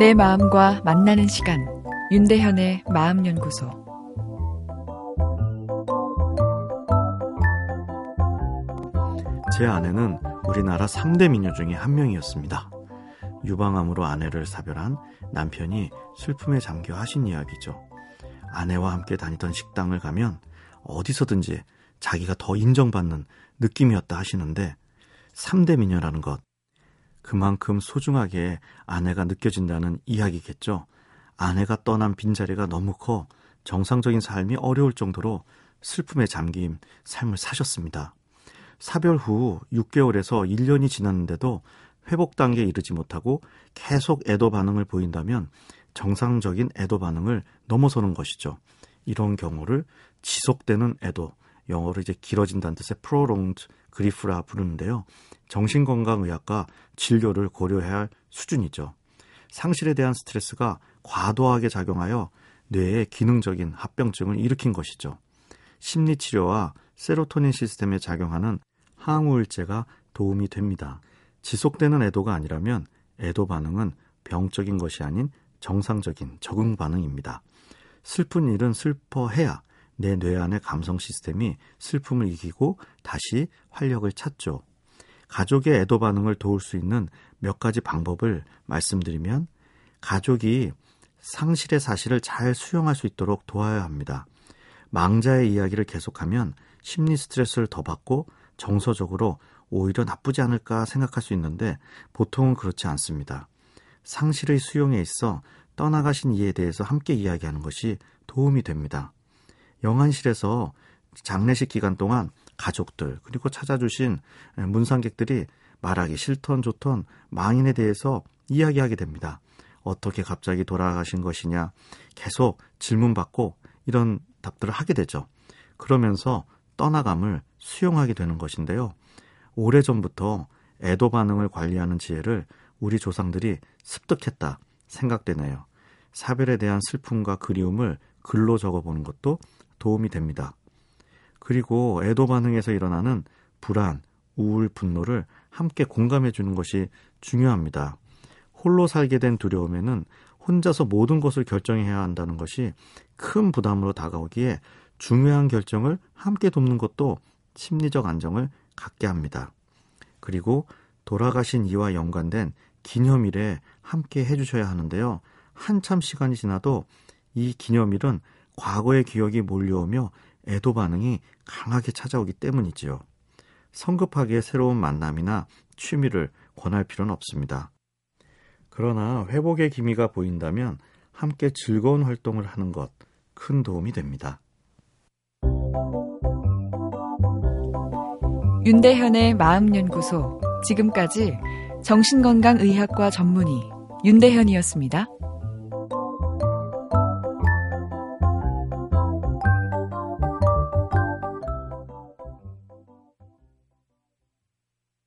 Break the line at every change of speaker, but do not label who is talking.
내 마음과 만나는 시간 윤대현의 마음연구소
제 아내는 우리나라 3대 미녀 중에 한 명이었습니다. 유방암으로 아내를 사별한 남편이 슬픔에 잠겨 하신 이야기죠. 아내와 함께 다니던 식당을 가면 어디서든지 자기가 더 인정받는 느낌이었다 하시는데 3대 미녀라는 것 그만큼 소중하게 아내가 느껴진다는 이야기겠죠. 아내가 떠난 빈자리가 너무 커 정상적인 삶이 어려울 정도로 슬픔에 잠긴 삶을 사셨습니다. 사별 후 6개월에서 1년이 지났는데도 회복 단계에 이르지 못하고 계속 애도 반응을 보인다면 정상적인 애도 반응을 넘어서는 것이죠. 이런 경우를 지속되는 애도, 영어로 이제 길어진다는 뜻의 prolonged grief라 부르는데요. 정신건강의학과 진료를 고려해야 할 수준이죠. 상실에 대한 스트레스가 과도하게 작용하여 뇌의 기능적인 합병증을 일으킨 것이죠. 심리치료와 세로토닌 시스템에 작용하는 항우울제가 도움이 됩니다. 지속되는 애도가 아니라면 애도 반응은 병적인 것이 아닌 정상적인 적응 반응입니다. 슬픈 일은 슬퍼해야 내 뇌 안의 감성 시스템이 슬픔을 이기고 다시 활력을 찾죠. 가족의 애도 반응을 도울 수 있는 몇 가지 방법을 말씀드리면 가족이 상실의 사실을 잘 수용할 수 있도록 도와야 합니다. 망자의 이야기를 계속하면 심리 스트레스를 더 받고 정서적으로 오히려 나쁘지 않을까 생각할 수 있는데 보통은 그렇지 않습니다. 상실의 수용에 있어 떠나가신 이에 대해서 함께 이야기하는 것이 도움이 됩니다. 영안실에서 장례식 기간 동안 가족들 그리고 찾아주신 문상객들이 말하기 싫던 좋던 망인에 대해서 이야기하게 됩니다. 어떻게 갑자기 돌아가신 것이냐 계속 질문받고 이런 답들을 하게 되죠. 그러면서 떠나감을 수용하게 되는 것인데요. 오래전부터 애도 반응을 관리하는 지혜를 우리 조상들이 습득했다 생각되네요. 사별에 대한 슬픔과 그리움을 글로 적어보는 것도 도움이 됩니다. 그리고 애도 반응에서 일어나는 불안, 우울, 분노를 함께 공감해 주는 것이 중요합니다. 홀로 살게 된 두려움에는 혼자서 모든 것을 결정해야 한다는 것이 큰 부담으로 다가오기에 중요한 결정을 함께 돕는 것도 심리적 안정을 갖게 합니다. 그리고 돌아가신 이와 연관된 기념일에 함께 해주셔야 하는데요. 한참 시간이 지나도 이 기념일은 과거의 기억이 몰려오며 애도 반응이 강하게 찾아오기 때문이지요. 성급하게 새로운 만남이나 취미를 권할 필요는 없습니다. 그러나 회복의 기미가 보인다면 함께 즐거운 활동을 하는 것 큰 도움이 됩니다.
윤대현의 마음연구소 지금까지 정신건강의학과 전문의 윤대현이었습니다.